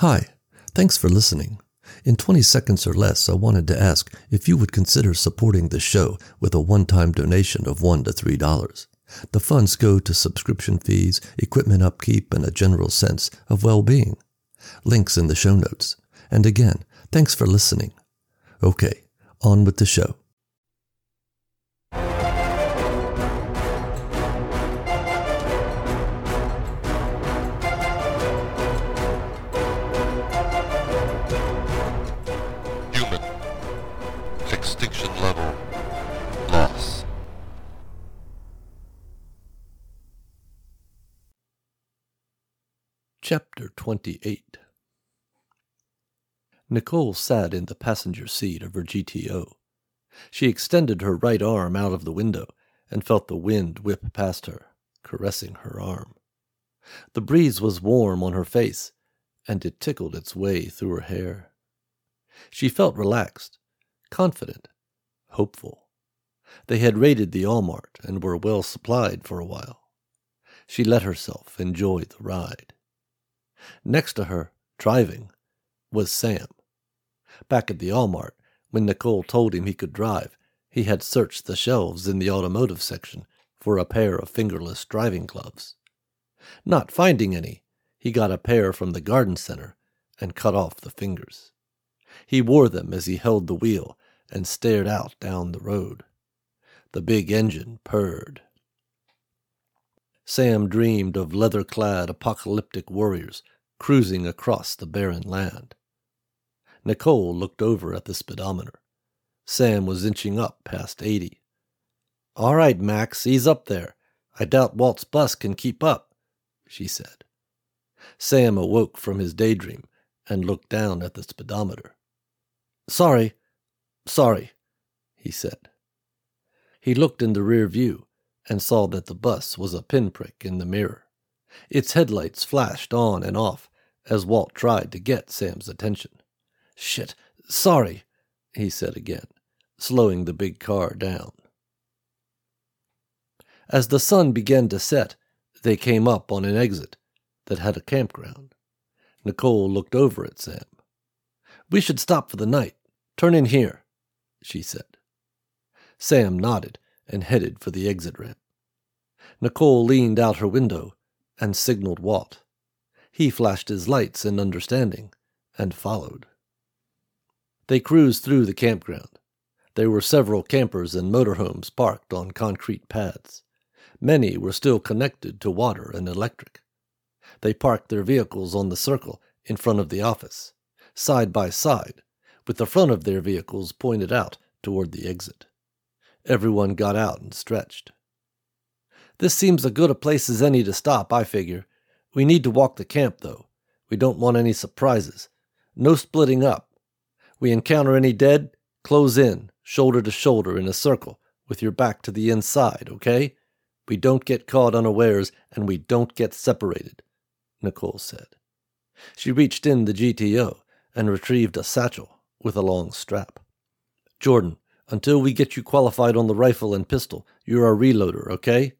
Hi, thanks for listening. In 20 seconds or less, I wanted to ask if you would consider supporting the show with a one time donation of $1 to $3. The funds go to subscription fees, equipment upkeep, and a general sense of well being. Links in the show notes. And again, thanks for listening. Okay, on with the show. Chapter 28 Nicole sat in the passenger seat of her GTO. She extended her right arm out of the window and felt the wind whip past her, caressing her arm. The breeze was warm on her face, and it tickled its way through her hair. She felt relaxed, confident, hopeful. They had raided the Allmart and were well supplied for a while. She let herself enjoy the ride. Next to her, driving, was Sam. Back at the Allmart, when Nicole told him he could drive, he had searched the shelves in the automotive section for a pair of fingerless driving gloves. Not finding any, he got a pair from the garden center and cut off the fingers. He wore them as he held the wheel and stared out down the road. The big engine purred. Sam dreamed of leather clad apocalyptic warriors cruising across the barren land. Nicole looked over at the speedometer. Sam was inching up past 80. All right, Max, ease up there. I doubt Walt's bus can keep up, she said. Sam awoke from his daydream and looked down at the speedometer. Sorry, sorry, he said. He looked in the rear view and saw that the bus was a pinprick in the mirror. Its headlights flashed on and off as Walt tried to get Sam's attention. Shit, sorry, he said again, slowing the big car down. As the sun began to set, they came up on an exit that had a campground. Nicole looked over at Sam. We should stop for the night. Turn in here, she said. Sam nodded and headed for the exit ramp. Nicole leaned out her window and signaled Walt. He flashed his lights in understanding and followed. They cruised through the campground. There were several campers and motorhomes parked on concrete pads. Many were still connected to water and electric. They parked their vehicles on the circle in front of the office, side by side, with the front of their vehicles pointed out toward the exit. Everyone got out and stretched. This seems as good a place as any to stop, I figure. We need to walk the camp, though. We don't want any surprises. No splitting up. We encounter any dead, close in, shoulder to shoulder in a circle, with your back to the inside, okay? We don't get caught unawares, and we don't get separated, Nicole said. She reached in the GTO and retrieved a satchel with a long strap. Jordan, until we get you qualified on the rifle and pistol, you're a reloader, okay?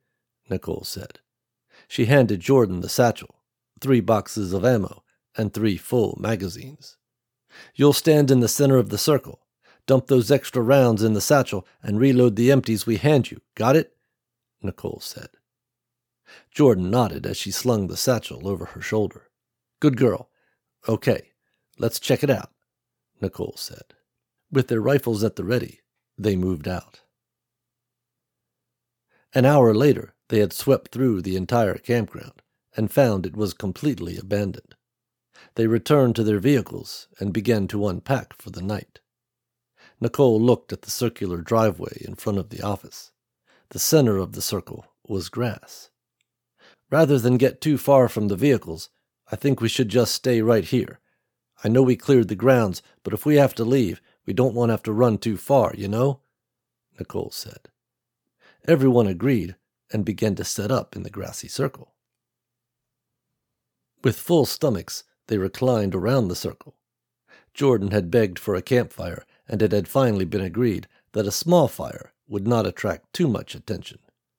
Nicole said. She handed Jordan the satchel, three boxes of ammo, and three full magazines. You'll stand in the center of the circle. Dump those extra rounds in the satchel and reload the empties we hand you. Got it? Nicole said. Jordan nodded as she slung the satchel over her shoulder. Good girl. Okay, let's check it out, Nicole said. With their rifles at the ready, they moved out. An hour later, they had swept through the entire campground and found it was completely abandoned. They returned to their vehicles and began to unpack for the night. Nicole looked at the circular driveway in front of the office. The center of the circle was grass. Rather than get too far from the vehicles, I think we should just stay right here. I know we cleared the grounds, but if we have to leave, we don't want to have to run too far, you know? Nicole said. Everyone agreed and began to set up in the grassy circle. With full stomachs, they reclined around the circle. Jordan had begged for a campfire, and it had finally been agreed that a small fire would not attract too much attention,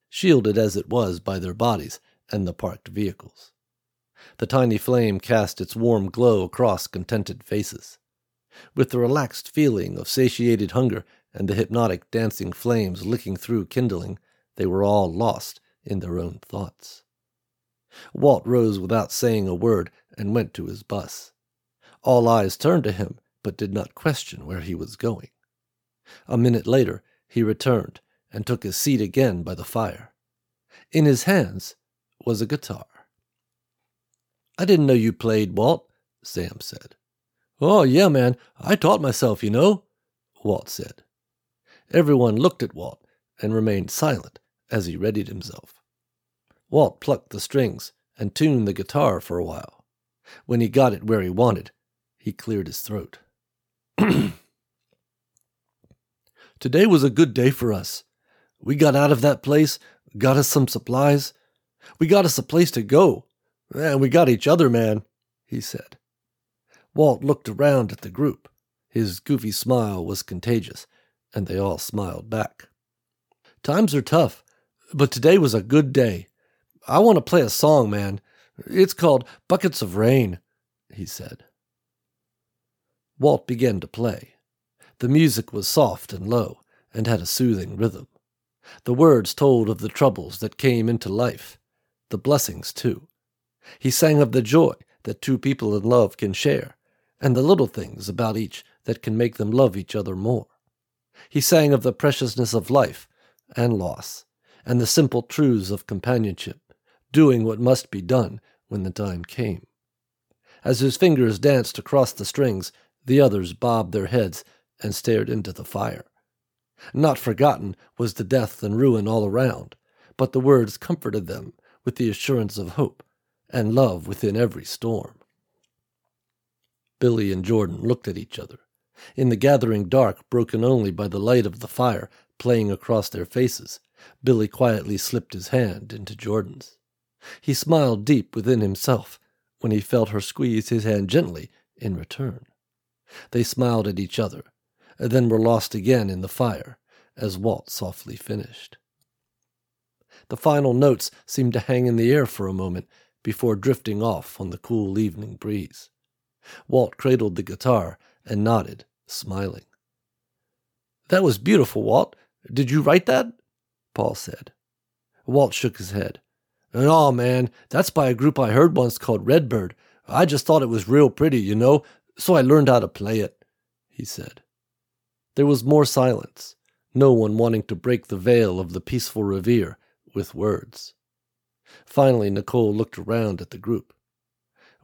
shielded as it was by their bodies and the parked vehicles. The tiny flame cast its warm glow across contented faces. With the relaxed feeling of satiated hunger and the hypnotic dancing flames licking through kindling, they were all lost in their own thoughts. Walt rose without saying a word and went to his bus. All eyes turned to him, but did not question where he was going. A minute later, he returned and took his seat again by the fire. In his hands was a guitar. I didn't know you played, Walt, Sam said. Oh, yeah, man. I taught myself, you know, Walt said. Everyone looked at Walt and remained silent as he readied himself. Walt plucked the strings and tuned the guitar for a while. When he got it where he wanted, he cleared his throat. Today was a good day for us. We got out of that place, got us some supplies. We got us a place to go. And we got each other, man, he said. Walt looked around at the group. His goofy smile was contagious, and they all smiled back. Times are tough, but today was a good day. I want to play a song, man. It's called Buckets of Rain, he said. Walt began to play. The music was soft and low, and had a soothing rhythm. The words told of the troubles that came into life, the blessings, too. He sang of the joy that two people in love can share, and the little things about each that can make them love each other more. He sang of the preciousness of life and loss, and the simple truths of companionship, doing what must be done when the time came. As his fingers danced across the strings, the others bobbed their heads and stared into the fire. Not forgotten was the death and ruin all around, but the words comforted them with the assurance of hope and love within every storm. Billy and Jordan looked at each other. In the gathering dark, broken only by the light of the fire playing across their faces, Billy quietly slipped his hand into Jordan's. He smiled deep within himself when he felt her squeeze his hand gently in return. They smiled at each other, then were lost again in the fire as Walt softly finished. The final notes seemed to hang in the air for a moment before drifting off on the cool evening breeze. Walt cradled the guitar and nodded, smiling. That was beautiful, Walt. Did you write that? Paul said. Walt shook his head. Oh, man, that's by a group I heard once called Redbird. I just thought it was real pretty, you know, so I learned how to play it, he said. There was more silence, no one wanting to break the veil of the peaceful revere with words. Finally, Nicole looked around at the group.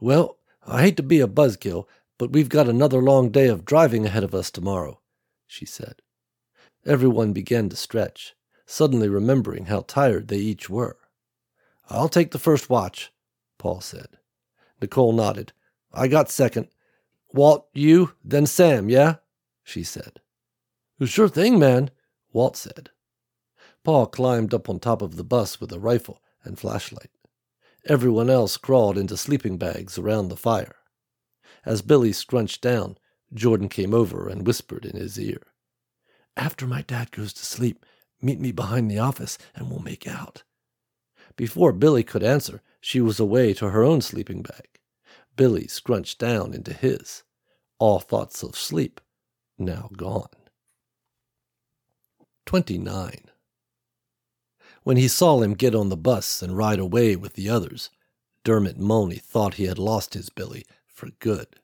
Well, I hate to be a buzzkill, but we've got another long day of driving ahead of us tomorrow, she said. Everyone began to stretch, suddenly remembering how tired they each were. I'll take the first watch, Paul said. Nicole nodded. I got second. Walt, you, then Sam, yeah? she said. Sure thing, man, Walt said. Paul climbed up on top of the bus with a rifle and flashlight. Everyone else crawled into sleeping bags around the fire. As Billy scrunched down, Jordan came over and whispered in his ear. After my dad goes to sleep, meet me behind the office and we'll make out. Before Billy could answer, she was away to her own sleeping bag. Billy scrunched down into his, all thoughts of sleep now gone. 29. When he saw him get on the bus and ride away with the others, Dermot Molney thought he had lost his Billy for good.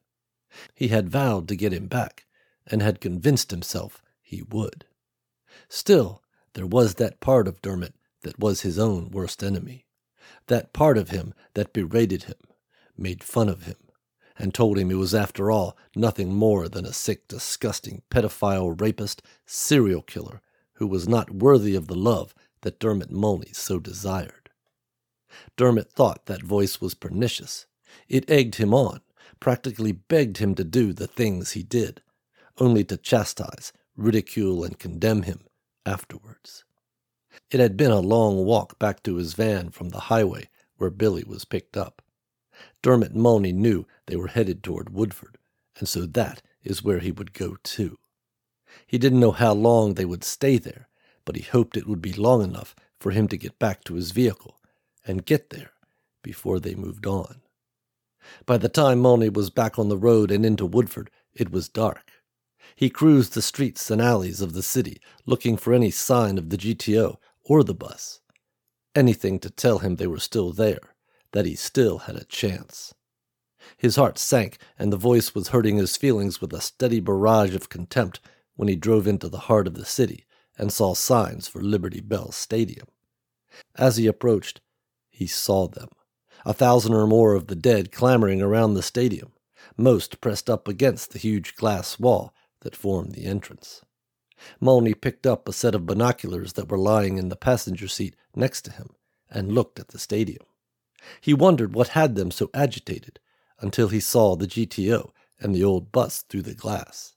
He had vowed to get him back, and had convinced himself he would. Still, there was that part of Dermot that was his own worst enemy, that part of him that berated him, made fun of him, and told him he was, after all, nothing more than a sick, disgusting, pedophile, rapist, serial killer who was not worthy of the love that Dermot Molney so desired. Dermot thought that voice was pernicious. It egged him on, practically begged him to do the things he did, only to chastise, ridicule, and condemn him afterwards. It had been a long walk back to his van from the highway where Billy was picked up. Dermot Molney knew they were headed toward Woodford, and so that is where he would go too. He didn't know how long they would stay there, but he hoped it would be long enough for him to get back to his vehicle and get there before they moved on. By the time Molney was back on the road and into Woodford, it was dark. He cruised the streets and alleys of the city, looking for any sign of the GTO or the bus. Anything to tell him they were still there, that he still had a chance. His heart sank, and the voice was hurting his feelings with a steady barrage of contempt when he drove into the heart of the city and saw signs for Liberty Bell Stadium. As he approached, he saw them a thousand or more of the dead clamoring around the stadium, most pressed up against the huge glass wall that formed the entrance. Molney picked up a set of binoculars that were lying in the passenger seat next to him and looked at the stadium. He wondered what had them so agitated until he saw the GTO and the old bus through the glass.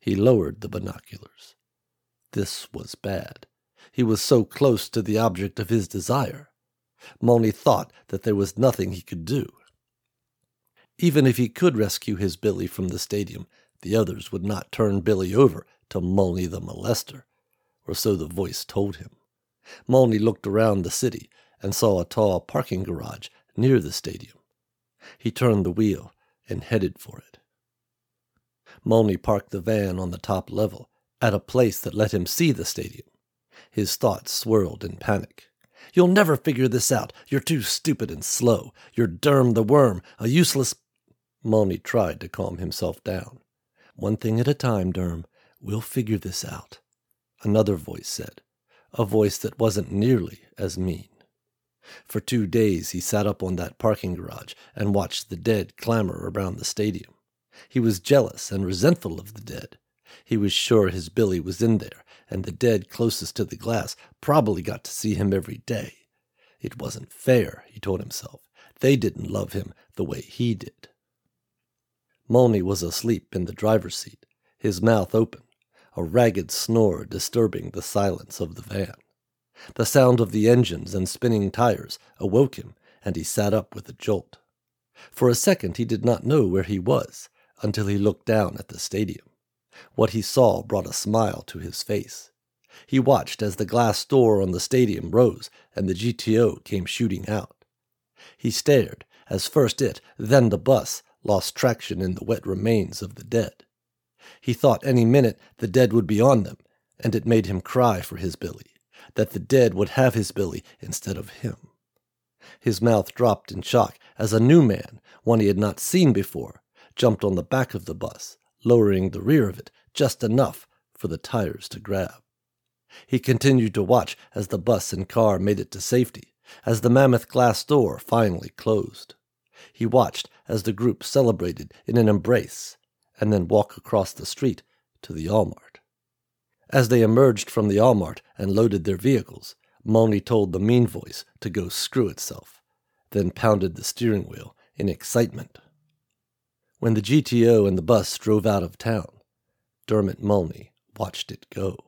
He lowered the binoculars. This was bad. He was so close to the object of his desire. Molney thought that there was nothing he could do. Even if he could rescue his Billy from the stadium, the others would not turn Billy over to Molney the molester, or so the voice told him. Molney looked around the city and saw a tall parking garage near the stadium. He turned the wheel and headed for it. Molney parked the van on the top level at a place that let him see the stadium. His thoughts swirled in panic. You'll never figure this out. You're too stupid and slow. You're Derm the Worm, a useless. Molney tried to calm himself down. One thing at a time, Derm. We'll figure this out. Another voice said, a voice that wasn't nearly as mean. For two days he sat up on that parking garage and watched the dead clamor around the stadium. He was jealous and resentful of the dead. He was sure his Billy was in there, and the dead closest to the glass probably got to see him every day. It wasn't fair, he told himself. They didn't love him the way he did. Molney was asleep in the driver's seat, his mouth open, a ragged snore disturbing the silence of the van. The sound of the engines and spinning tires awoke him, and he sat up with a jolt. For a second he did not know where he was until he looked down at the stadium. What he saw brought a smile to his face. He watched as the glass door on the stadium rose and the GTO came shooting out. He stared as first it, then the bus, lost traction in the wet remains of the dead. He thought any minute the dead would be on them, and it made him cry for his Billy, that the dead would have his Billy instead of him. His mouth dropped in shock as a new man, one he had not seen before, jumped on the back of the bus, lowering the rear of it just enough for the tires to grab. He continued to watch as the bus and car made it to safety, as the mammoth glass door finally closed. He watched as the group celebrated in an embrace and then walk across the street to the Allmart. As they emerged from the Allmart and loaded their vehicles, Molney told the mean voice to go screw itself, then pounded the steering wheel in excitement. When the GTO and the bus drove out of town, Dermot Molney watched it go.